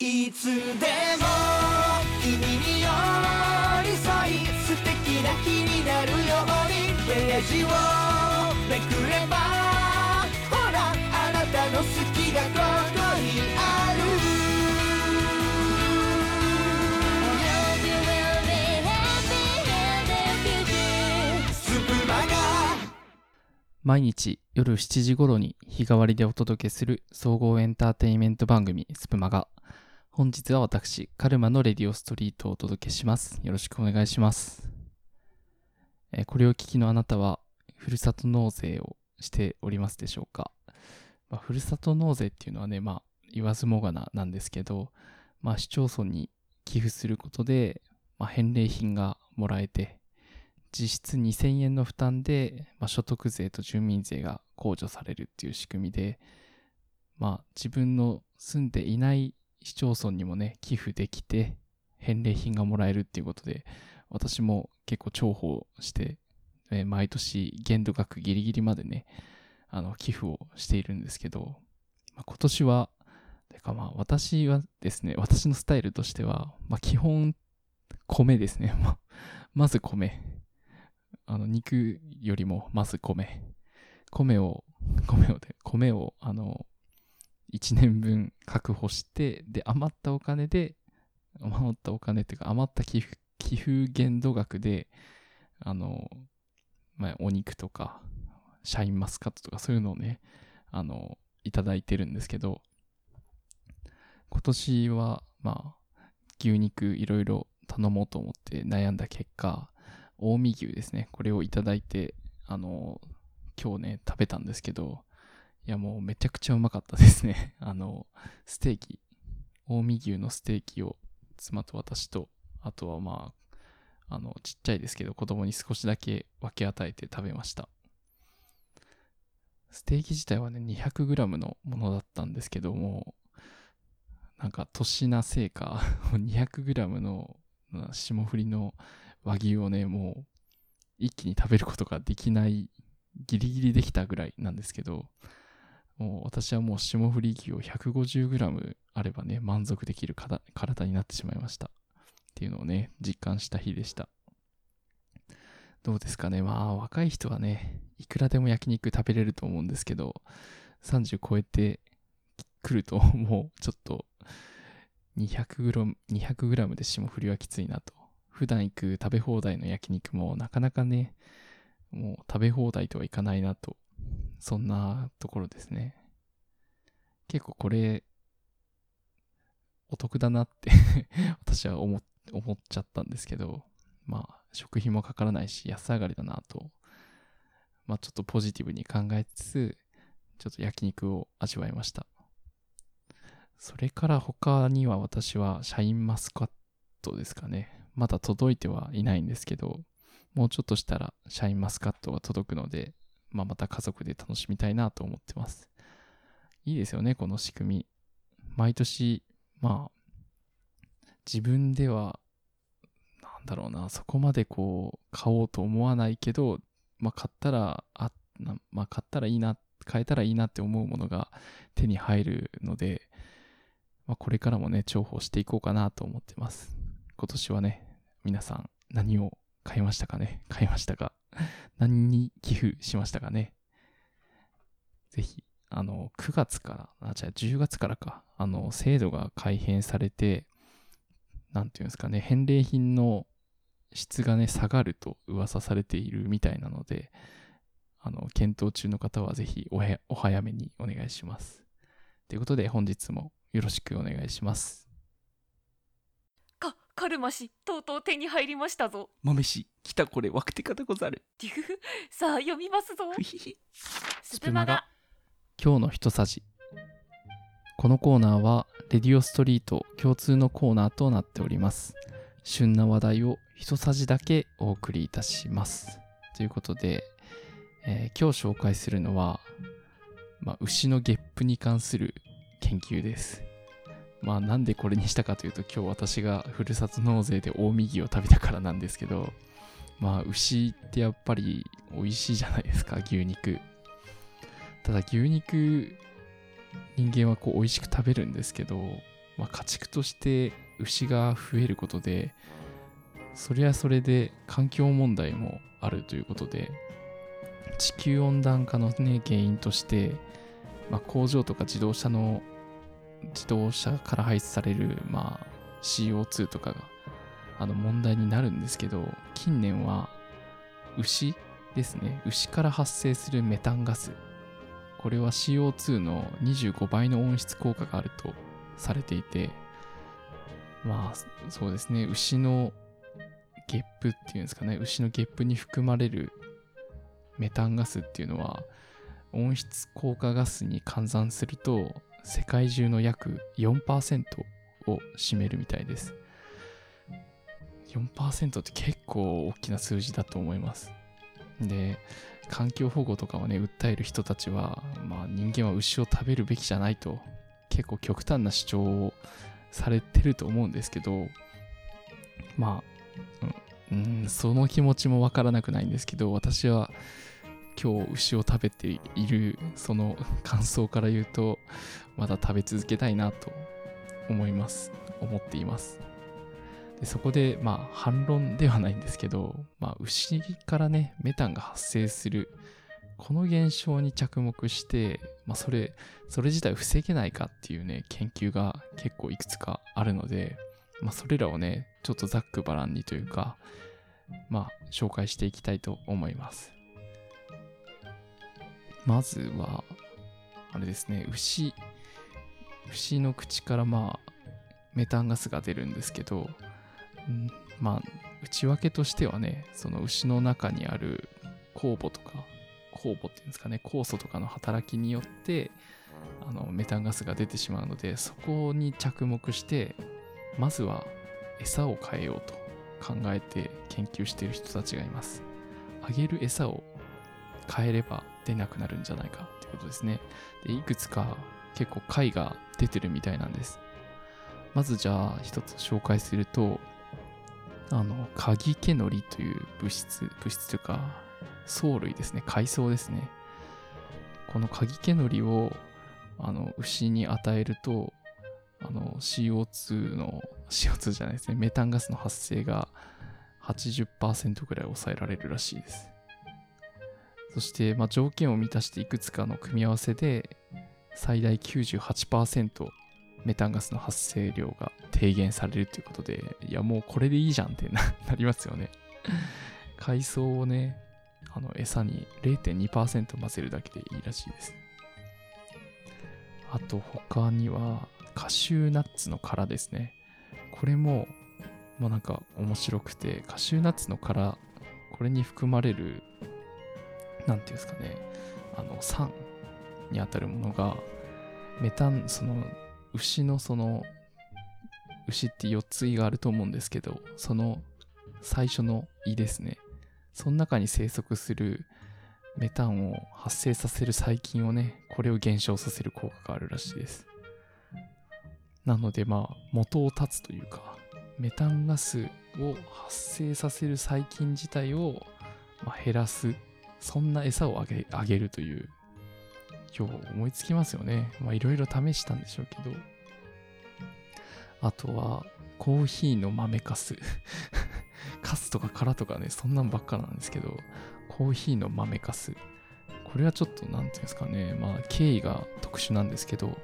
いつでも君に寄り添い素敵な日になるようにページをめくればほらあなたの好きがここにある毎日夜7時頃に日替わりでお届けする総合エンターテインメント番組スプマガ。本日は私カルマのレディオストリートをお届けします。よろしくお願いします。えこれを聞きのあなたはふるさと納税をしておりますでしょうか、まあ、ふるさと納税っていうのはねまあ言わずもがななんですけどまあ市町村に寄付することで、まあ、返礼品がもらえて実質2000円の負担で、まあ、所得税と住民税が控除されるっていう仕組みで、まあ、自分の住んでいない市町村にもね、寄付できて、返礼品がもらえるっていうことで、私も結構重宝して、えー毎年限度額ギリギリまでね、あの、寄付をしているんですけど、まあ、今年は、てかまあ、私はですね、私のスタイルとしては、まあ、基本、米ですね。まず米。あの、肉よりもまず米。米を、米をで、米を、あの、1年分確保して、で、余ったお金で、余ったお金っていうか、余った寄付、寄付限度額で、あの、まあ、お肉とか、シャインマスカットとかそういうのをね、あの、いただいてるんですけど、今年は、まあ、牛肉いろいろ頼もうと思って悩んだ結果、近江牛ですね。これをいただいて、あの、今日ね、食べたんですけど、いやもうめちゃくちゃうまかったですね。あの、ステーキ、近江牛のステーキを妻と私と、あとはまあ、あの、ちっちゃいですけど子供に少しだけ分け与えて食べました。ステーキ自体はね、200g のものだったんですけども、なんか年なせいか、200g の霜降りの和牛をね、もう一気に食べることができない、ギリギリできたぐらいなんですけど、もう私はもう霜降り牛を 150g あればね、満足できる体になってしまいました。っていうのをね、実感した日でした。どうですかね。まあ、若い人はね、いくらでも焼肉食べれると思うんですけど、30超えてくると、もうちょっと 200g, 200g で霜降りはきついなと。普段行く食べ放題の焼肉もなかなかね、もう食べ放題とはいかないなと。そんなところですね。結構これ、お得だなって 私は思っちゃったんですけど、まあ、食費もかからないし、安上がりだなと、まあ、ちょっとポジティブに考えつつ、ちょっと焼肉を味わいました。それから他には私はシャインマスカットですかね。まだ届いてはいないんですけど、もうちょっとしたらシャインマスカットが届くので、まあ、また家族で楽しみたいなと思ってます。いいですよね、この仕組み。毎年、まあ、自分では、なんだろうな、そこまでこう、買おうと思わないけど、まあ、買ったら、あ、まあ、買ったらいいな、買えたらいいなって思うものが手に入るので、まあ、これからもね、重宝していこうかなと思ってます。今年はね、皆さん何を買いましたかね？買いましたか？何に寄付しましたかねぜひ、あの、9月から、あ、じゃあ10月からか、あの、制度が改変されて、なんていうんですかね、返礼品の質がね、下がると噂されているみたいなので、あの、検討中の方はぜひおお早めにお願いします。ということで、本日もよろしくお願いします。かカルマ氏とうとう手に入りましたぞ。豆氏、来たこれ、ワクテカでござる。デュフさあ読みますぞ。スプマガ今日の一さじ。このコーナーはレディオストリート共通のコーナーとなっております。旬な話題を一さじだけお送りいたします。ということで、えー今日紹介するのは、まあ、牛のゲップに関する研究ですまあなんでこれにしたかというと今日私がふるさと納税で近江牛を食べたからなんですけどまあ牛ってやっぱり美味しいじゃないですか牛肉。ただ牛肉人間はこう美味しく食べるんですけどまあ、家畜として牛が増えることでそれはそれで環境問題もあるということで地球温暖化の、ね、原因として、まあ、工場とか自動車の自動車から排出される、まあ、CO2 とかがあの問題になるんですけど近年は牛ですね。牛から発生するメタンガス。これは CO2 の25倍の温室効果があるとされていてまあそうですね。牛のゲップっていうんですかね。牛のゲップに含まれるメタンガスっていうのは温室効果ガスに換算すると世界中の約4%を占めるみたいです。4%って結構大きな数字だと思います。で環境保護とかをね訴える人たちは、まあ、人間は牛を食べるべきじゃないと結構極端な主張をされてると思うんですけどまあ、うん、うんその気持ちもわからなくないんですけど私は今日牛を食べているその感想から言うとまだ食べ続けたいなと思います。思っています。でそこでまあ反論ではないんですけど、まあ、牛からねメタンが発生するこの現象に着目して、まあ、それそれ自体防げないかっていうね研究が結構いくつかあるので、まあ、それらをねちょっとざっくばらんにというかまあ紹介していきたいと思います。まずはあれですね牛牛の口からまあメタンガスが出るんですけどんまあ内訳としてはねその牛の中にある酵母とか酵母っていうんですかね酵素とかの働きによってあのメタンガスが出てしまうのでそこに着目してまずは餌を変えようと考えて研究している人たちがいます。あげる餌を変えれば出なくなるんじゃないかってことですね。でいくつか結構貝が出てるみたいなんです。まずじゃあ一つ紹介するとあのカギケノリという物質物質というか藻類ですね。海藻ですね。このカギケノリをあの牛に与えるとあの CO2 の CO2 じゃないですね。メタンガスの発生が80%ぐらい抑えられるらしいです。そして、まあ、条件を満たしていくつかの組み合わせで最大98%メタンガスの発生量が低減されるということでいやもうこれでいいじゃんってな りますよね。海藻をねあの餌に0.2%混ぜるだけでいいらしいです。あと他にはカシューナッツの殻ですね。これももうなんか面白くてカシューナッツの殻これに含まれるなんていうんですかね。あの酸にあたるものがメタンその牛のその牛って4つ胃があると思うんですけどその最初の胃ですね。その中に生息するメタンを発生させる細菌をねこれを減少させる効果があるらしいです。なのでまあ元を断つというかメタンガスを発生させる細菌自体を、ま、減らすそんな餌をあげあげるという今日思いつきますよね。まあいろいろ試したんでしょうけど。あとはコーヒーの豆かす。カスとか殻とかねそんなんばっかなんですけど。コーヒーの豆かす。これはちょっと何ていうんですかね。まあ経緯が特殊なんですけど。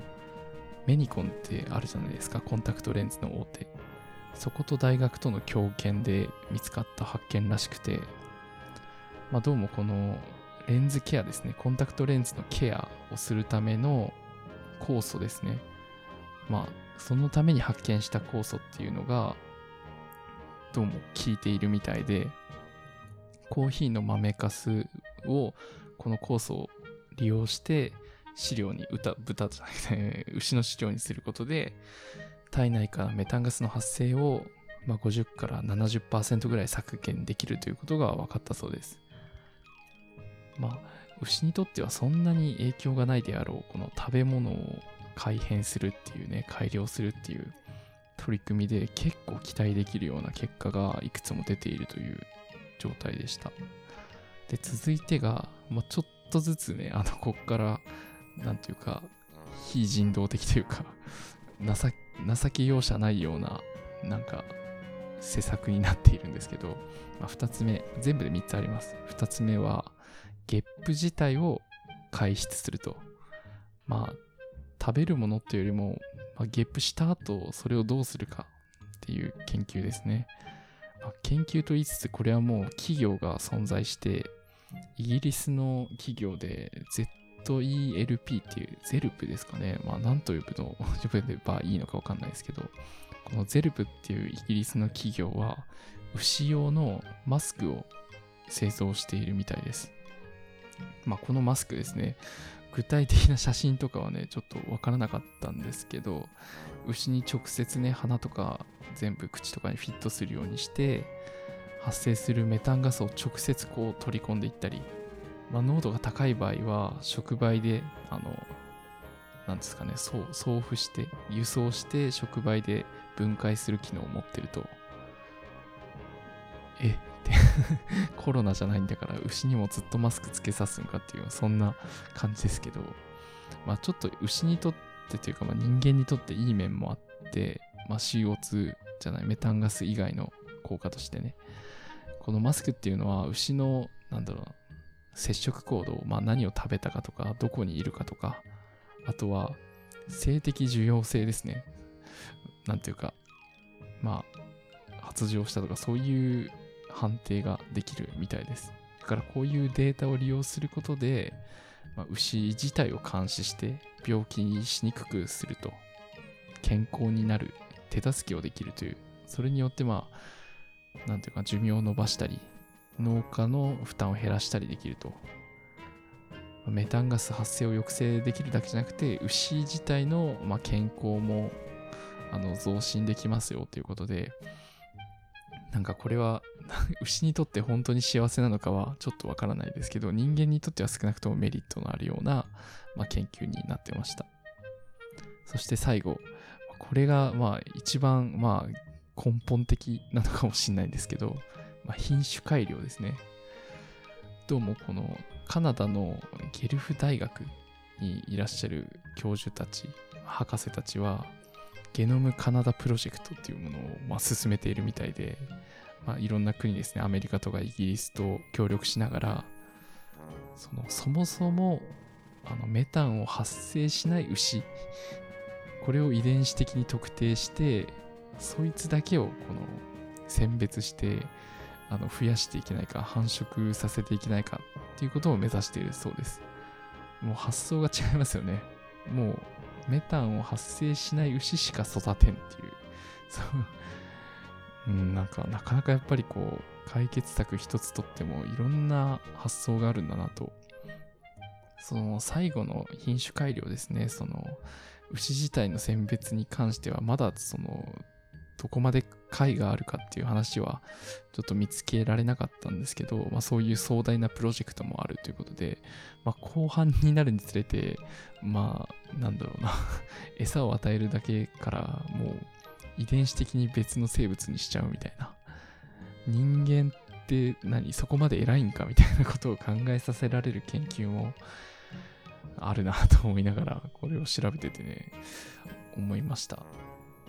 メニコンってあるじゃないですか。コンタクトレンズの大手。そこと大学との共研で見つかった発見らしくて。まあどうもこのレンズケアですね。コンタクトレンズのケアをするための酵素ですね。まあそのために発見した酵素っていうのがどうも効いているみたいでコーヒーの豆かすをこの酵素を利用して飼料に豚豚じゃなくて牛の飼料にすることで体内からメタンガスの発生を、まあ、50から70%ぐらい削減できるということが分かったそうです。まあ牛にとってはそんなに影響がないであろうこの食べ物を改変するっていうね改良するっていう取り組みで結構期待できるような結果がいくつも出ているという状態でした。で続いてが、まあ、ちょっとずつねあのこっからなんていうか非人道的というか情情け容赦ないようななんか施策になっているんですけど、まあ、2つ目全部で3つあります。2つ目はゲップ自体を排出すると。まあ食べるものっていうよりも、まあ、ゲップした後それをどうするかっていう研究ですね、まあ研究と言いつつこれはもう企業が存在してイギリスの企業で ZELP っていうゼルプですかね。まあ何と呼ぶの呼べばいいのかわかんないですけどこのゼルプっていうイギリスの企業は牛用のマスクを製造しているみたいです。まあこのマスクですね。具体的な写真とかはねちょっとわからなかったんですけど牛に直接ね鼻とか全部口とかにフィットするようにして発生するメタンガスを直接こう取り込んでいったり、まあ、濃度が高い場合は触媒であのなんですかねそう送付して輸送して触媒で分解する機能を持ってると。え コロナじゃないんだから牛にもずっとマスクつけさすんかっていうそんな感じですけどまあちょっと牛にとってというかまあ人間にとっていい面もあって、まあ、CO2 じゃないメタンガス以外の効果としてね。このマスクっていうのは牛のなんだろうな接触行動、まあ、何を食べたかとかどこにいるかとかあとは性的重要性ですね。なんていうかまあ発情したとかそういう判定ができるみたいです。だからこういうデータを利用することで、まあ、牛自体を監視して病気にしにくくすると健康になる手助けをできるというそれによってまあなんていうか寿命を伸ばしたり農家の負担を減らしたりできると。メタンガス発生を抑制できるだけじゃなくて牛自体の、ま、健康もあの増進できますよということでなんかこれは 牛にとって本当に幸せなのかはちょっとわからないですけど人間にとっては少なくともメリットのあるような、まあ、研究になってました。そして最後これがまあ一番まあ根本的なのかもしれないんですけど、まあ、品種改良ですね。どうもこのカナダのゲルフ大学にいらっしゃる教授たち博士たちはゲノムカナダプロジェクトっていうものをまあ進めているみたいで、まあ、いろんな国ですね。アメリカとかイギリスと協力しながらそのそもそもあのメタンを発生しない牛これを遺伝子的に特定してそいつだけをこの選別してあの増やしていけないか繁殖させていけないかっていうことを目指しているそうです。もう発想が違いますよね。もうメタンを発生しない牛しか育てんっていう。そう。うんなんかなかなかやっぱりこう解決策一つとってもいろんな発想があるんだなと。その最後の品種改良ですね。その牛自体の選別に関してはまだそのどこまで解があるかっていう話はちょっと見つけられなかったんですけど、まあ、そういう壮大なプロジェクトもあるということで、まあ、後半になるにつれてまあなんだろうな 餌を与えるだけからもう遺伝子的に別の生物にしちゃうみたいな。人間って何そこまで偉いんかみたいなことを考えさせられる研究もあるなと思いながらこれを調べててね思いました。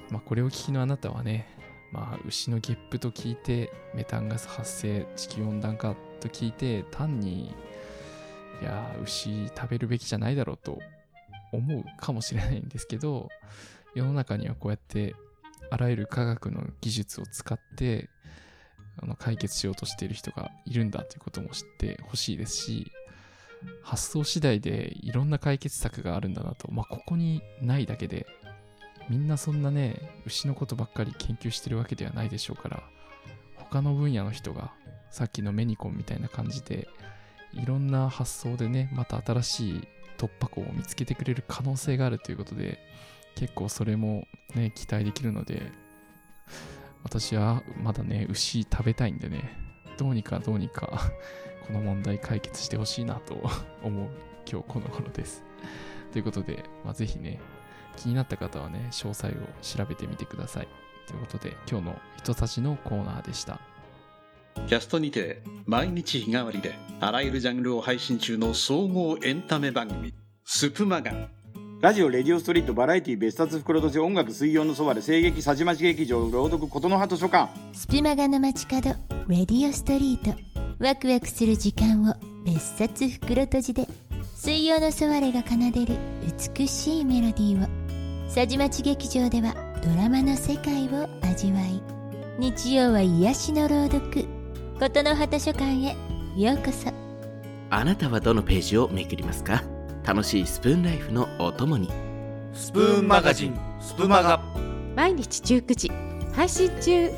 まあこれを聞きのあなたはねまあ牛のゲップと聞いてメタンガス発生地球温暖化と聞いて単にいや牛食べるべきじゃないだろうと思うかもしれないんですけど世の中にはこうやってあらゆる科学の技術を使ってあの解決しようとしている人がいるんだということも知ってほしいですし発想次第でいろんな解決策があるんだなと、まあ、ここにないだけでみんなそんなね牛のことばっかり研究してるわけではないでしょうから他の分野の人がさっきのメニコンみたいな感じでいろんな発想でねまた新しい突破口を見つけてくれる可能性があるということで結構それもね期待できるので私はまだね牛食べたいんでねどうにかどうにかこの問題解決してほしいなと思う今日この頃です。ということで、まあ、ぜひね気になった方はね詳細を調べてみてください。ということで今日の人差しのコーナーでした。キャストにて毎日日替わりであらゆるジャンルを配信中の総合エンタメ番組「スプマガ」ラジオ、レディオストリート、バラエティ、別冊袋とじ、音楽、水曜のそばで、声劇、さじまち劇場、朗読、琴の葉図書館。スピマガの街角レディオストリート。ワクワクする時間を別冊袋閉じで。水曜のソワレが奏でる美しいメロディーをさじまち劇場ではドラマの世界を味わい日曜は癒しの朗読琴の葉図書館へようこそ。あなたはどのページをめくりますか？楽しいスプーンライフのお供に。スプーンマガジンスプマガ。毎日19時配信中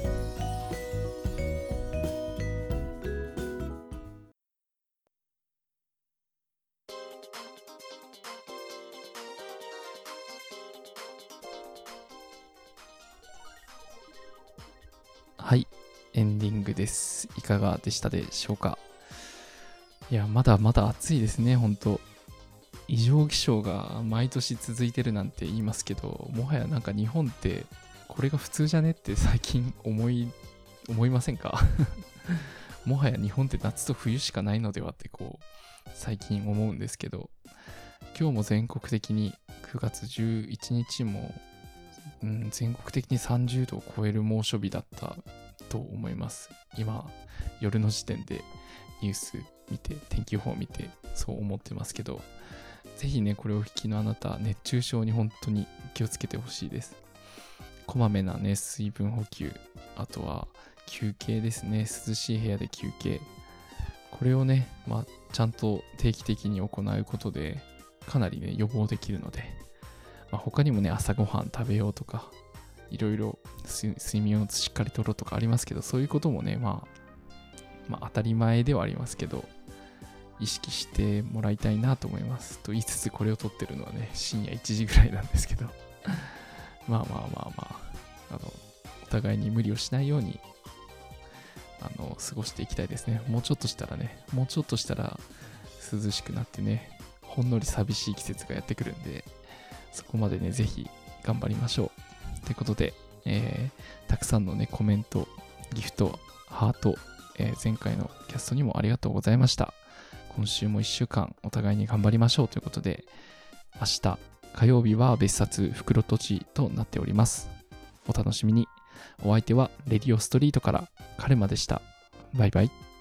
かがでしたでしょうか？いや、まだまだ暑いですね、ほんと。異常気象が毎年続いてるなんて言いますけど、もはやなんか日本ってこれが普通じゃねって最近思い、思いませんか？もはや日本って夏と冬しかないのではってこう、最近思うんですけど、今日も全国的に9月11日もうん、全国的に30度を超える猛暑日だったと思います。今、夜の時点でニュース見て、天気予報見て、そう思ってますけど、ぜひね、これをお聞きのあなた、熱中症に本当に気をつけてほしいです。こまめなね、水分補給、あとは休憩ですね、涼しい部屋で休憩。これをね、まあ、ちゃんと定期的に行うことで、かなりね、予防できるので、まあ、他にもね、朝ごはん食べようとか、いろいろ睡眠をしっかりとろうとかありますけど、そういうこともね、まあ、まあ、当たり前ではありますけど、意識してもらいたいなと思います。と言いつつ、これを撮ってるのはね、深夜1時ぐらいなんですけど、まあまあまあまあ、あの、お互いに無理をしないように、あの、過ごしていきたいですね。もうちょっとしたらね、もうちょっとしたら涼しくなってね、ほんのり寂しい季節がやってくるんで、そこまでね、ぜひ頑張りましょ。うことで、えーたくさんのね、コメント、ギフト、ハート、えー前回のキャストにもありがとうございました。今週も1週間お互いに頑張りましょうということで、明日火曜日は別冊袋とじとなっております。お楽しみに。お相手はレディオストリートからカルマでした。バイバイ。